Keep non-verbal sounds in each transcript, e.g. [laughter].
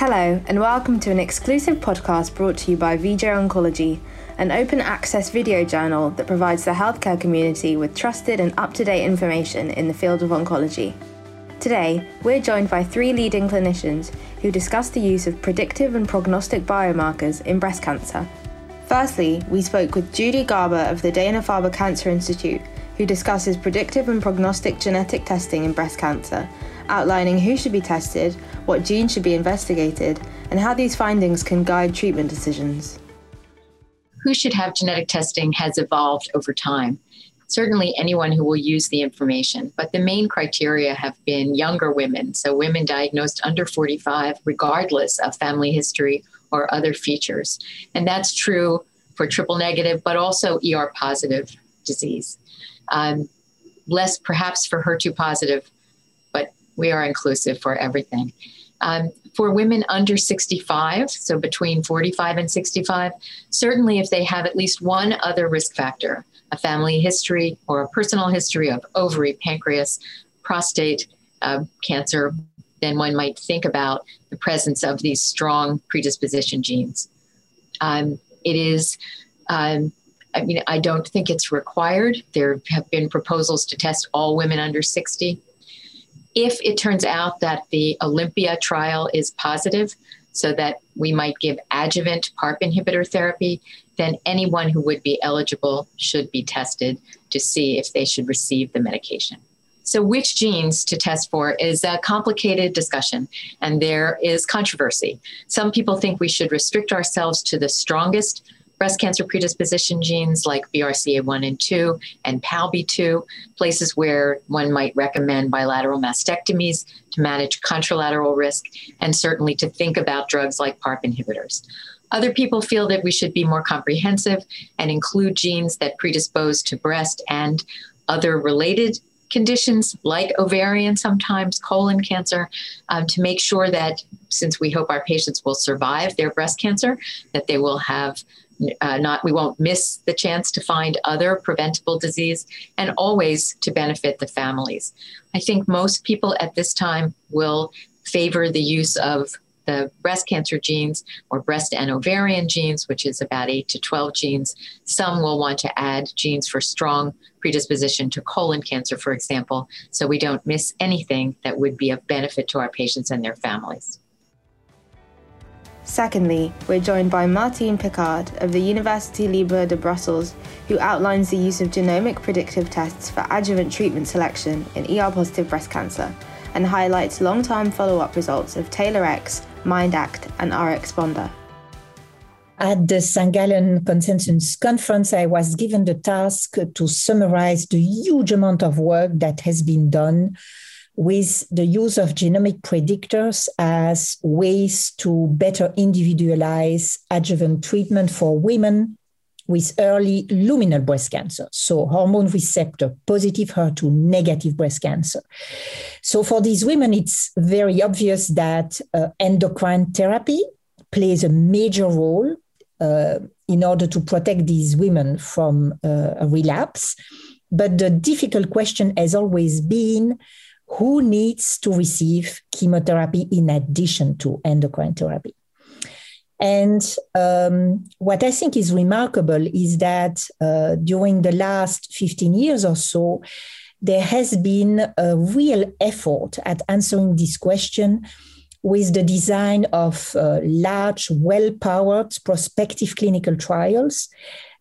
Hello, and welcome to an exclusive podcast brought to you by VJ Oncology, an open access video journal that provides the healthcare community with trusted and up to date information in the field of oncology. Today, we're joined by three leading clinicians who discuss the use of predictive and prognostic biomarkers in breast cancer. Firstly, we spoke with Judy Garber of the Dana Farber Cancer Institute, who discusses predictive and prognostic genetic testing in breast cancer, outlining who should be tested, what genes should be investigated, and how these findings can guide treatment decisions. Who should have genetic testing has evolved over time. Certainly, anyone who will use the information, but the main criteria have been younger women, so women diagnosed under 45, regardless of family history or other features. And that's true for triple negative, but also ER positive disease. Um, less perhaps for HER2 positive, we are inclusive for everything. Um, for women under 65, so between 45 and 65, certainly if they have at least one other risk factor, a family history or a personal history of ovary, pancreas, prostate uh, cancer, then one might think about the presence of these strong predisposition genes. Um, it is, um, I mean, I don't think it's required. There have been proposals to test all women under 60. If it turns out that the Olympia trial is positive, so that we might give adjuvant PARP inhibitor therapy, then anyone who would be eligible should be tested to see if they should receive the medication. So, which genes to test for is a complicated discussion, and there is controversy. Some people think we should restrict ourselves to the strongest breast cancer predisposition genes like BRCA1 and 2 and PALB2, places where one might recommend bilateral mastectomies to manage contralateral risk, and certainly to think about drugs like PARP inhibitors. Other people feel that we should be more comprehensive and include genes that predispose to breast and other related conditions like ovarian, sometimes colon cancer, um, to make sure that since we hope our patients will survive their breast cancer, that they will have uh, not we won't miss the chance to find other preventable disease and always to benefit the families i think most people at this time will favor the use of the breast cancer genes or breast and ovarian genes, which is about 8 to 12 genes. Some will want to add genes for strong predisposition to colon cancer, for example, so we don't miss anything that would be of benefit to our patients and their families. Secondly, we're joined by Martine Piccart of the University Libre de Brussels, who outlines the use of genomic predictive tests for adjuvant treatment selection in ER positive breast cancer and highlights long term follow up results of TAILORx MINDACT, and RxPonder. At the St. Gallen Consensus Conference, I was given the task to summarize the huge amount of work that has been done with the use of genomic predictors as ways to better individualize adjuvant treatment for women with early luminal breast cancer, so hormone receptor positive, HER2 negative breast cancer. So for these women, it's very obvious that uh, endocrine therapy plays a major role uh, in order to protect these women from uh, a relapse. But the difficult question has always been who needs to receive chemotherapy in addition to endocrine therapy? And um, what I think is remarkable is that uh, during the last 15 years or so, there has been a real effort at answering this question with the design of uh, large, well powered prospective clinical trials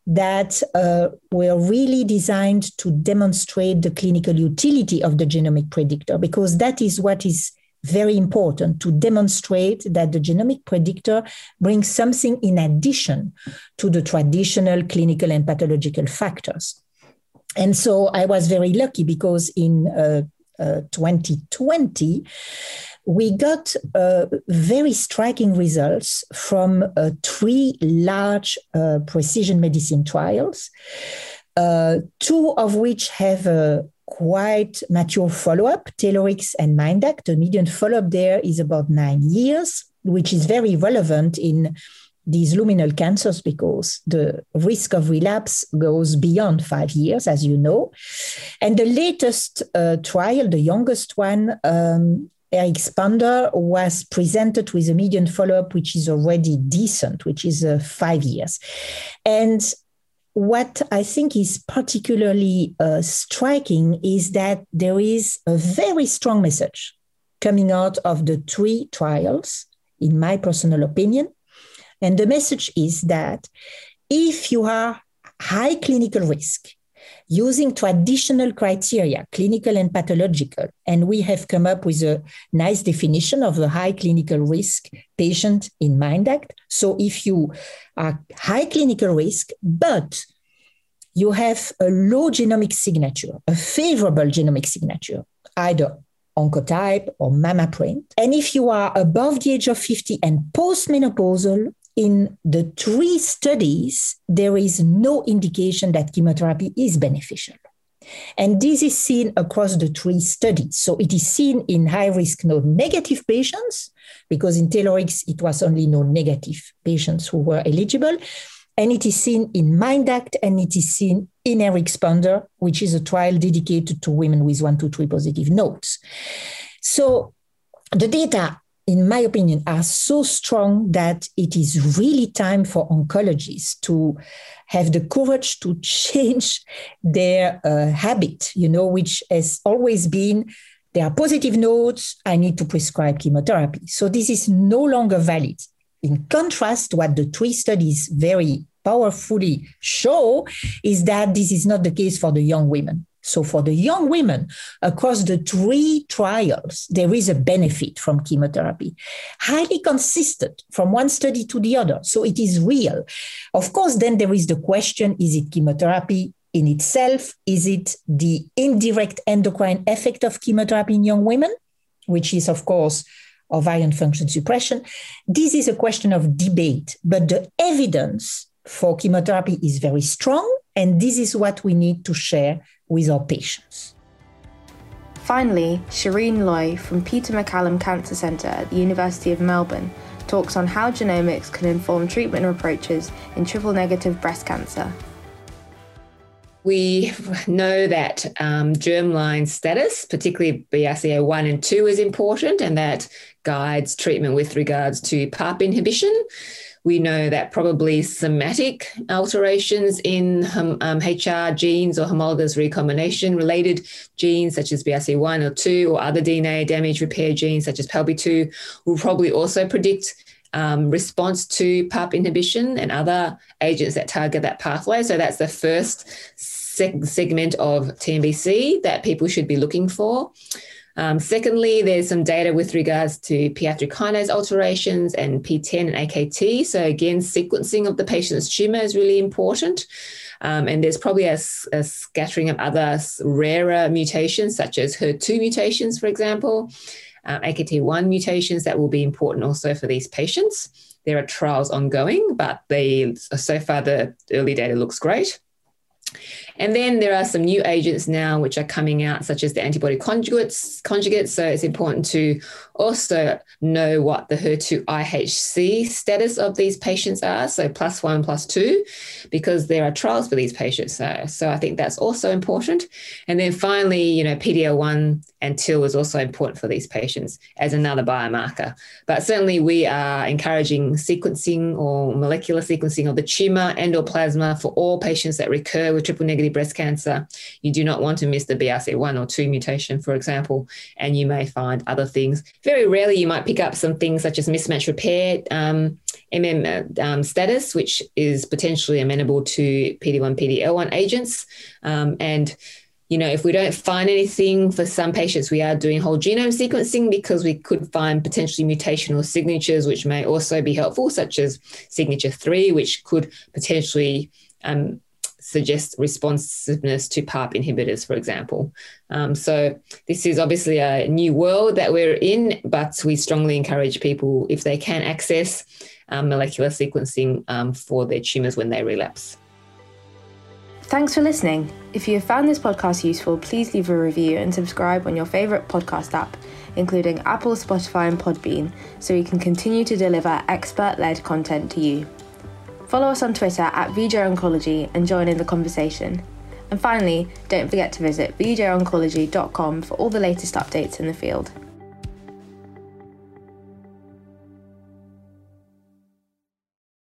that uh, were really designed to demonstrate the clinical utility of the genomic predictor, because that is what is very important to demonstrate that the genomic predictor brings something in addition to the traditional clinical and pathological factors. And so I was very lucky because in uh, uh, 2020, we got uh, very striking results from uh, three large uh, precision medicine trials, uh, two of which have a quite mature follow-up, TAILORx and MINDACT. The median follow-up there is about nine years, which is very relevant in these luminal cancers because the risk of relapse goes beyond five years, as you know. And the latest uh, trial, the youngest one, um, RxPonder was presented with a median follow-up which is already decent which is uh, five years and what I think is particularly uh, striking is that there is a very strong message coming out of the three trials, in my personal opinion. And the message is that if you are high clinical risk, using traditional criteria, clinical and pathological. And we have come up with a nice definition of a high clinical risk patient in MINDACT. So if you are high clinical risk, but you have a low genomic signature, a favorable genomic signature, either oncotype or MammaPrint. And if you are above the age of 50 and postmenopausal, in the three studies, there is no indication that chemotherapy is beneficial. And this is seen across the three studies. So it is seen in high risk node negative patients, because in TAILORx it was only node negative patients who were eligible. And it is seen in MINDACT and it is seen in RxPonder, which is a trial dedicated to women with 1 to 3 positive nodes. So the data in my opinion, are so strong that it is really time for oncologists to have the courage to change [laughs] their uh, habit, you know, which has always been there are positive nodes, I need to prescribe chemotherapy. So this is no longer valid. In contrast, what the three studies very powerfully show is that this is not the case for the young women. So, for the young women across the three trials, there is a benefit from chemotherapy, highly consistent from one study to the other. So, it is real. Of course, then there is the question is it chemotherapy in itself? Is it the indirect endocrine effect of chemotherapy in young women, which is, of course, ovarian function suppression? This is a question of debate, but the evidence for chemotherapy is very strong. And this is what we need to share with our patients. Finally, Sherene Loi from Peter MacCallum Cancer Centre at the University of Melbourne talks on how genomics can inform treatment approaches in triple negative breast cancer. We [laughs] know that um, germline status, particularly BRCA1 and 2, is important, and that guides treatment with regards to PARP inhibition. We know that probably somatic alterations in um, HR genes or homologous recombination related genes, such as BRCA1 or 2, or other DNA damage repair genes, such as PALB2, will probably also predict um, response to PARP inhibition and other agents that target that pathway. So that's the first seg- segment of TNBC that people should be looking for. Um, secondly, there's some data with regards to PI3 kinase alterations and PTEN and AKT. So again, sequencing of the patient's tumor is really important. Um, and there's probably a, a, scattering of other rarer mutations, such as HER2 mutations, for example, um, AKT1 mutations that will be important also for these patients. There are trials ongoing, but they so far the early data looks great. And then there are some new agents now which are coming out, such as the antibody conjugates. conjugates. So it's important to also know what the HER2 IHC status of these patients are. So plus one, plus two, because there are trials for these patients. So, so I think that's also important. And then finally, you know, PD-L1 and TIL is also important for these patients as another biomarker. But certainly we are encouraging sequencing or molecular sequencing of the tumor and or plasma for all patients that recur with triple negative breast cancer. You do not want to miss the BRCA1 or 2 mutation, for example, and you may find other things. Very rarely you might pick up some things such as mismatch repair um, MM um, status, which is potentially amenable to PD1, PD-L1 agents. Um, and you know, if we don't find anything for some patients, we are doing whole genome sequencing because we could find potentially mutational signatures, which may also be helpful, such as signature three, which could potentially um, suggest responsiveness to PARP inhibitors, for example. Um, so this is obviously a new world that we're in, but we strongly encourage people, if they can access um, molecular sequencing um, for their tumours when they relapse. Thanks for listening. If you have found this podcast useful, please leave a review and subscribe on your favourite podcast app, including Apple, Spotify, and Podbean, so we can continue to deliver expert led content to you. Follow us on Twitter at VJ Oncology and join in the conversation. And finally, don't forget to visit vjoncology.com for all the latest updates in the field.